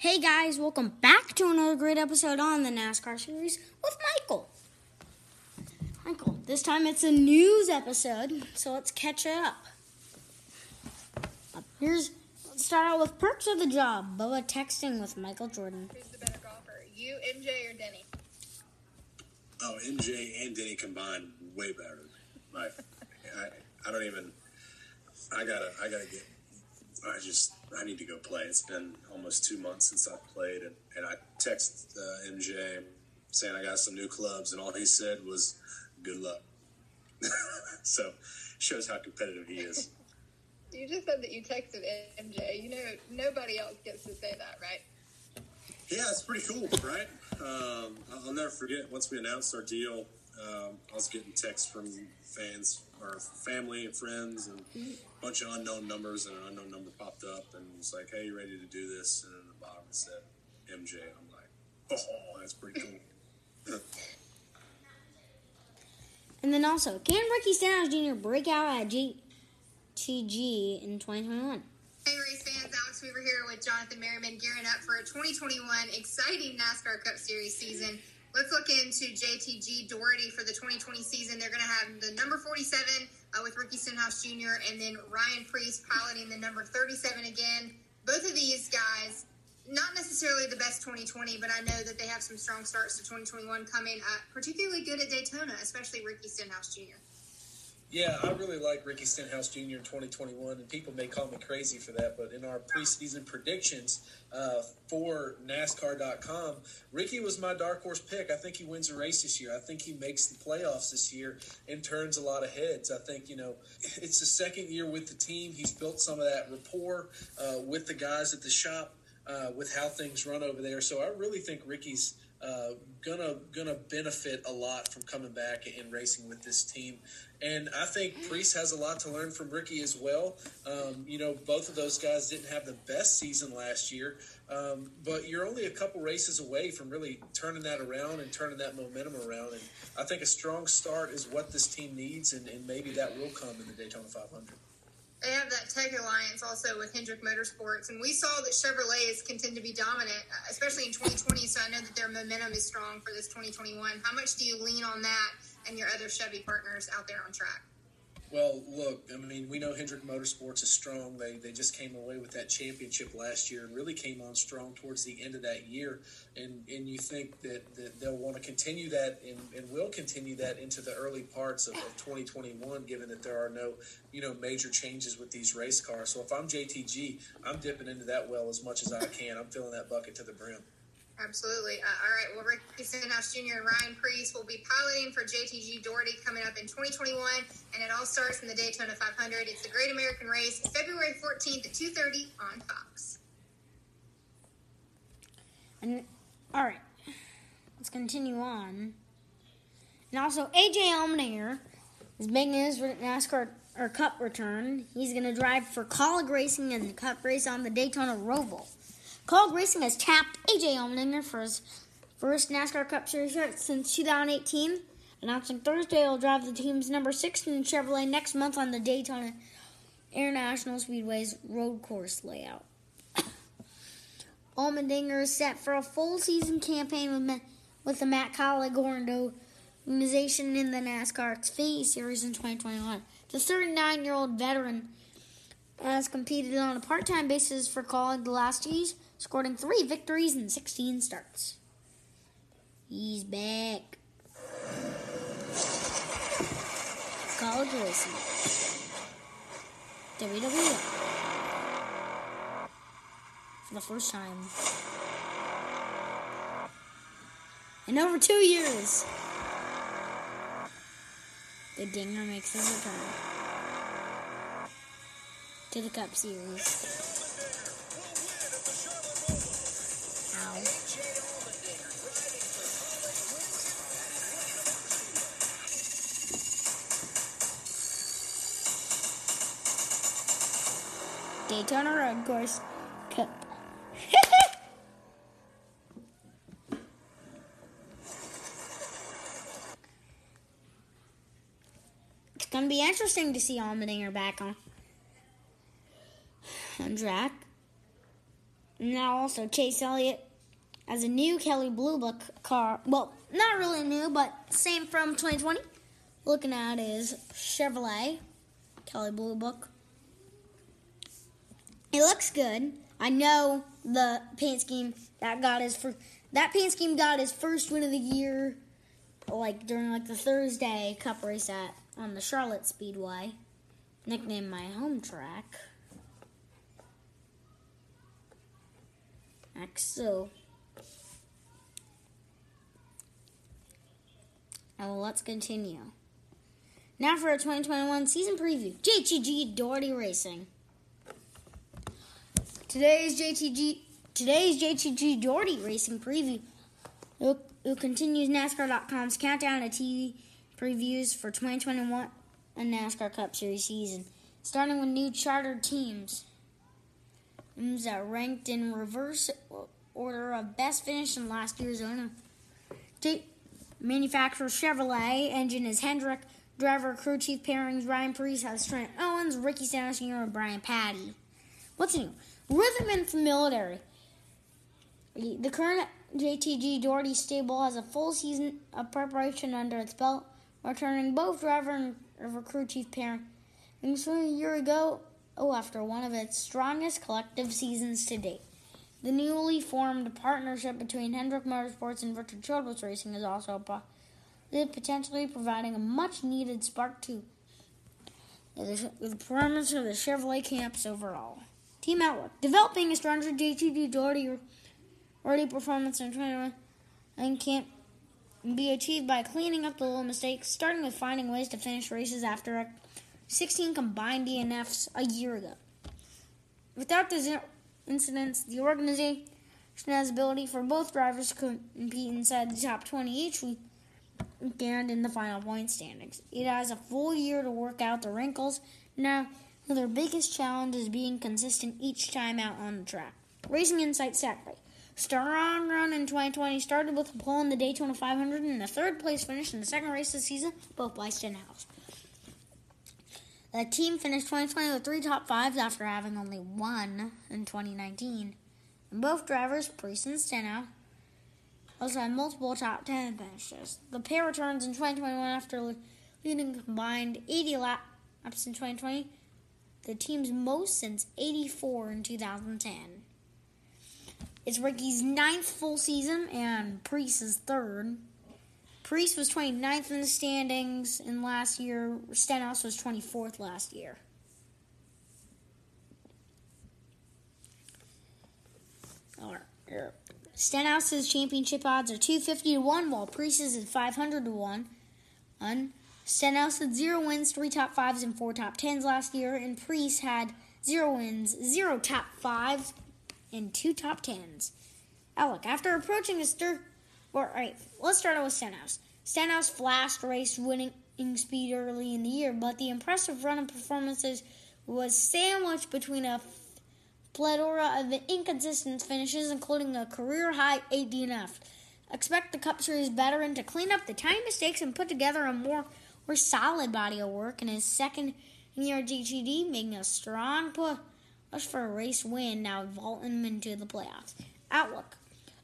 Hey guys, welcome back to another great episode on the NASCAR series with Michael. Michael, this time it's a news episode, so let's catch up. Here's let's start out with perks of the job. Boa texting with Michael Jordan. Who's the better golfer, you, MJ, or Denny? Oh, MJ and Denny combined, way better. Like, I, I don't even. I gotta, I gotta get. I just, I need to go play. It's been almost two months since I've played, and, and I texted uh, MJ saying I got some new clubs, and all he said was, "Good luck." so, shows how competitive he is. You just said that you texted MJ. You know, nobody else gets to say that, right? Yeah, it's pretty cool, right? Um, I'll I'll never forget once we announced our deal. Um, I was getting texts from fans or family and friends and a bunch of unknown numbers, and an unknown number popped up and was like, "Hey, you ready to do this?" And then the bottom it said MJ. I'm like, "Oh, that's pretty cool." And then also, can Ricky Stenhouse Jr. break out at JTG in 2021? Hey, race fans, Alex Weaver here with Jonathan Merriman, gearing up for a 2021 exciting NASCAR Cup Series season. Let's look into JTG Daugherty for the 2020 season. They're going to have the number 47 uh, with Ricky Stenhouse Jr. and then Ryan Preece piloting the number 37 again. Both of these guys, not necessarily the best 2020, but I know that they have some strong starts to 2021 coming. Uh, particularly good at Daytona, especially Ricky Stenhouse Jr. Yeah, I really like Ricky Stenhouse Jr. in 2021, and people may call me crazy for that, but in our preseason predictions uh, for NASCAR.com, Ricky was my dark horse pick. I think he wins a race this year. I think he makes the playoffs this year and turns a lot of heads. I think, you know, it's the second year with the team. He's built some of that rapport uh, with the guys at the shop. Uh, with how things run over there, so I really think Ricky's uh, gonna gonna benefit a lot from coming back and racing with this team. And I think Preece has a lot to learn from Ricky as well. Um, you know, both of those guys didn't have the best season last year, um, but you're only a couple races away from really turning that around and turning that momentum around. And I think a strong start is what this team needs, and, and maybe that will come in the Daytona 500. They have that tech alliance also with Hendrick Motorsports, and we saw that Chevrolets continue to be dominant, uh, especially in 2020. So I know that their momentum is strong for this 2021. How much do you lean on that and your other Chevy partners out there on track? Well, look, I mean, we know Hendrick Motorsports is strong. They they just came away with that championship last year and really came on strong towards the end of that year. And and you think that, that they'll want to continue that and, and will continue that into the early parts of, of 2021, given that there are no you know major changes with these race cars. So if I'm JTG, I'm dipping into that well as much as I can. I'm filling that bucket to the brim. Absolutely. Uh, all right. Well, Ricky Stenhouse Jr. and Ryan Preece will be piloting for JTG Daugherty coming up in 2021, and it all starts in the Daytona 500. It's the Great American Race, February 14th at 2:30 on Fox. And all right, let's continue on. And also, AJ Allmendinger is making his NASCAR or Cup return. He's going to drive for Kaulig Racing in the Cup race on the Daytona Roval. Kaulig Racing has tapped AJ Allmendinger for his first NASCAR Cup Series start since 2018, announcing Thursday he'll drive the team's number 16 Chevrolet next month on the Daytona International Speedway's road course layout. Allmendinger is set for a full season campaign with, Ma- with the Matt Kaulig organization in the NASCAR Xfinity Series in 2021. The 39 year old veteran has competed on a part time basis for Kaulig the last two years, scoring three victories and 16 starts. He's back. Kaulig Racing. WWE. For the first time. In over two years. The Dinger makes his return to the Cup Series. Daytona Road Course Cup. it's gonna be interesting to see Allmendinger back on on track. Now also Chase Elliott has a new Kelley Blue Book car. Well, not really new, but same from 2020. Looking at is Chevrolet Kelley Blue Book. It looks good. I know the paint scheme that got his first. That paint scheme got his first win of the year, like during like the Thursday Cup race at on the Charlotte Speedway, nicknamed my home track. Next, so. Now let's continue. Now for a 2021 season preview. JTG Daugherty Racing. Today's JTG today's JTG Daugherty Racing preview. It, continues NASCAR.com's countdown of TV previews for 2021 and NASCAR Cup Series season, starting with new chartered teams. Teams that ranked in reverse order of best finish in last year's owner. Manufacturer Chevrolet engine is Hendrick. Driver crew chief pairings Ryan Preece has Trent Owens, Ricky Stenhouse Jr., and Brian Pattie. What's new? From military. The current JTG Daugherty stable has a full season of preparation under its belt, returning both driver and crew chief pairing. Including a year ago, oh, after one of its strongest collective seasons to date. The newly formed partnership between Hendrick Motorsports and Richard Childress Racing is also potentially providing a much needed spark to the performance of the Chevrolet camps overall. Team Outlook. Developing a stronger JTG Daugherty early performance in 21 and can't be achieved by cleaning up the little mistakes, starting with finding ways to finish races after 16 combined DNFs a year ago. Without these incidents, the organization has ability for both drivers to compete inside the top 20 each week and in the final point standings. It has a full year to work out the wrinkles. Now, their biggest challenge is being consistent each time out on the track. Racing Insight Saturday. Strong run in 2020 started with a pole in the Daytona 500 and a third place finish in the second race of the season, both by Stenhouse. The team finished 2020 with three top fives after having only one in 2019. And both drivers, Preece and Stenhouse, also had multiple top 10 finishes. The pair returns in 2021 after leading combined 80 laps in 2020 the team's most since 84 in 2010. It's Ricky's ninth full season and Preece's third. Preece was 29th in the standings in last year. Stenhouse was 24th last year. All right. Stenhouse's championship odds are 250 to 1, while Preece's is 500 to 1. Stenhouse had zero wins, three top fives, and four top tens last year, and Preece had zero wins, zero top fives, and two top tens. Oh, Alec, after approaching his third, all right, let's start out with Stenhouse. Stenhouse flashed race winning speed early in the year, but the impressive run of performances was sandwiched between a plethora of inconsistent finishes, including a career high 8 DNF. Expect the Cup Series veteran to clean up the tiny mistakes and put together a more or solid body of work in his second year at GTD, making a strong push for a race win, now vaulting him into the playoffs. Outlook.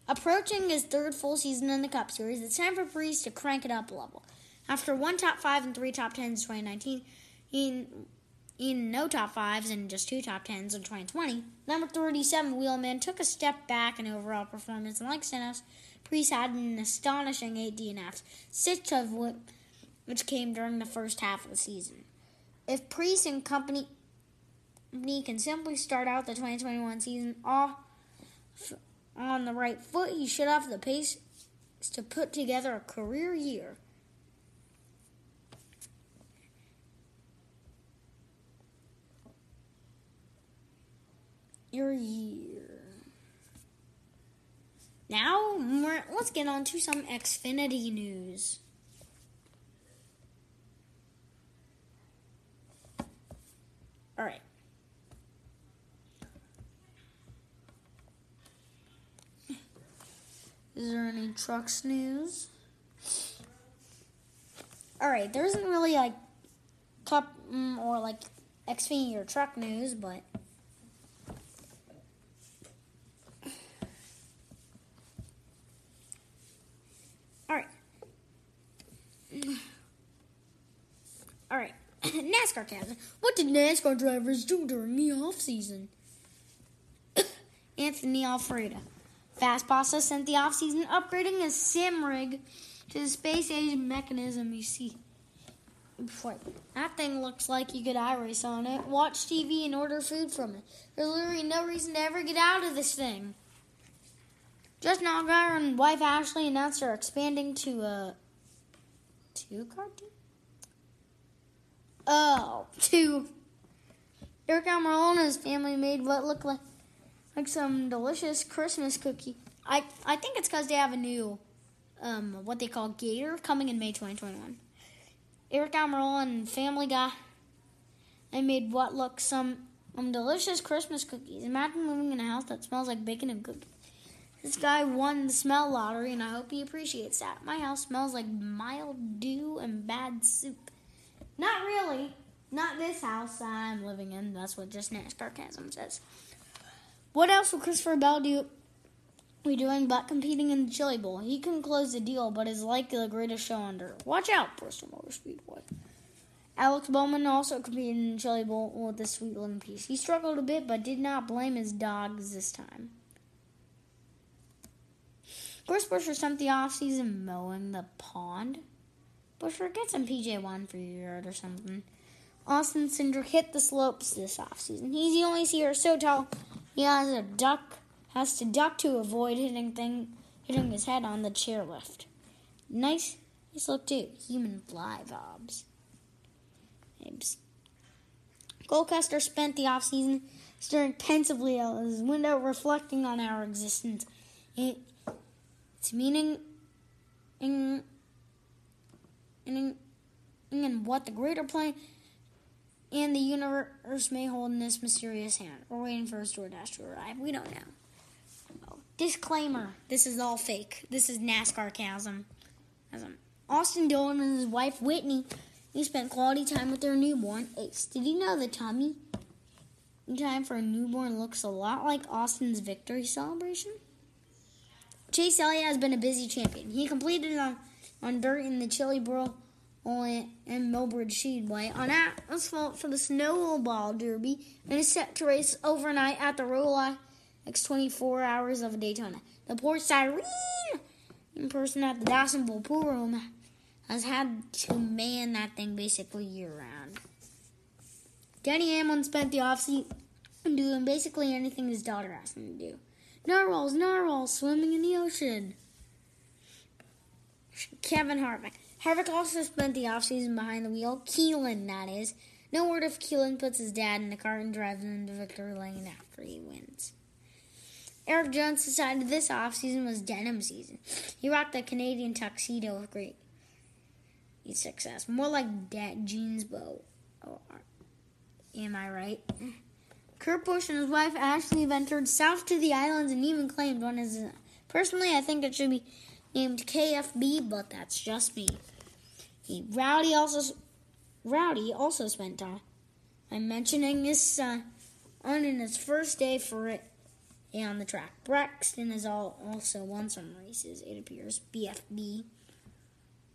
Approaching his third full season in the Cup Series, it's time for Preece to crank it up a level. After one top five and three top tens in 2019, in, in no top fives and just two top tens in 2020, number 37 Wheelman took a step back in overall performance, and like Stenhouse, Preece had an astonishing eight DNFs, six of which which came during the first half of the season. If Preece and company can simply start out the 2021 season off on the right foot, he should have the pace to put together a career year. Your year. Now, let's get on to some Xfinity news. Is there any trucks news? Alright, there isn't really like cup mm, or like Xfinity or truck news, but Alright. Alright. NASCAR captain. What did NASCAR drivers do during the off season? Anthony Alfredo. Fast Pasta sent the off season upgrading his sim rig to the space age mechanism you see. Wait, that thing looks like you could iRace on it, watch TV, and order food from it. There's literally no reason to ever get out of this thing. Justin Allgaier and wife Ashley announced they're expanding to uh, a two car team. Oh, two. Eric Almirola and his family made what looked like like some delicious Christmas cookie. I I think it's because they have a new um what they call Gator coming in May 2021. Eric Almirola and Family Guy. They made what looks some um delicious Christmas cookies. Imagine living in a house that smells like bacon and cookies. This guy won the smell lottery, and I hope he appreciates that. My house smells like mild dew and bad soup. Not really. Not this house I'm living in. That's what just NASCARcasm says. What else will Christopher Bell do? Be doing but competing in the Chili Bowl. He can close the deal, but is likely the greatest show under. Watch out, Bristol Motor Speedway. Alex Bowman also competed in the Chili Bowl with the Sweet Lemon Piece. He struggled a bit, but did not blame his dogs this time. Chris Buescher spent the offseason mowing the pond. Buescher, get some PJ1 for your yard or something. Austin Cindric hit the slopes this offseason. He's the only skier so tall he has a duck has to duck to avoid hitting thing hitting his head on the chairlift. Nice nice look too. Human fly. Abes. Goldcuster spent the offseason staring pensively out his window, reflecting on our existence. It, its meaning in, in, in what the greater plane and the universe may hold in this mysterious hand. We're waiting for his DoorDash to arrive. We don't know. Oh, disclaimer: This is all fake. This is NASCARcasm. Austin Dillon and his wife Whitney, they spent quality time with their newborn Ace. Did you know that tummy time for a newborn looks a lot like Austin's victory celebration? Chase Elliott has been a busy champion. He completed on, on dirt in the Chili Bowl and Millbridge Speedway on asphalt for the Snowball Derby and is set to race overnight at the Rolex 24 Hours of Daytona. The Port Siren in person at the Dawsonville Pool Room has had to man that thing basically year round. Denny Hamlin spent the offseason doing basically anything his daughter asked him to do. Narwhals, narwhals, swimming in the ocean. Kevin Harvick. Harvick also spent the offseason behind the wheel. Keelan, that is. No word if Keelan puts his dad in the car and drives him to victory lane after he wins. Erik Jones decided this offseason was denim season. He rocked the Canadian tuxedo with great success. More like dad jeans bow. Oh, am I right? Kurt Busch and his wife Ashley ventured south to the islands and even claimed one as his personally I think it should be named KFB, but that's just me. He, Rowdy also Rowdy also spent time. I'm mentioning his son on in his first day for it on the track. Brexton has also won some races, it appears. BFB.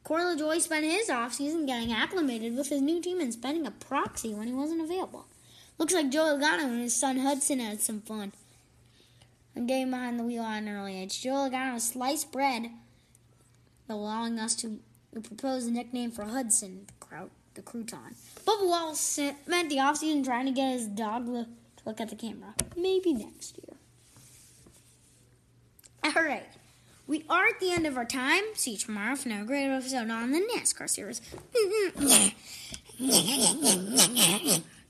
Corey Joy spent his offseason getting acclimated with his new team and spending a proxy when he wasn't available. Looks like Joe Logano and his son Hudson had some fun. I'm getting behind the wheel at an early age. Joe Logano sliced bread, allowing us to propose a nickname for Hudson, the crouton. Bubba Wallace spent the offseason trying to get his dog to look at the camera. Maybe next year. All right. We are at the end of our time. See you tomorrow for another great episode on the NASCAR series.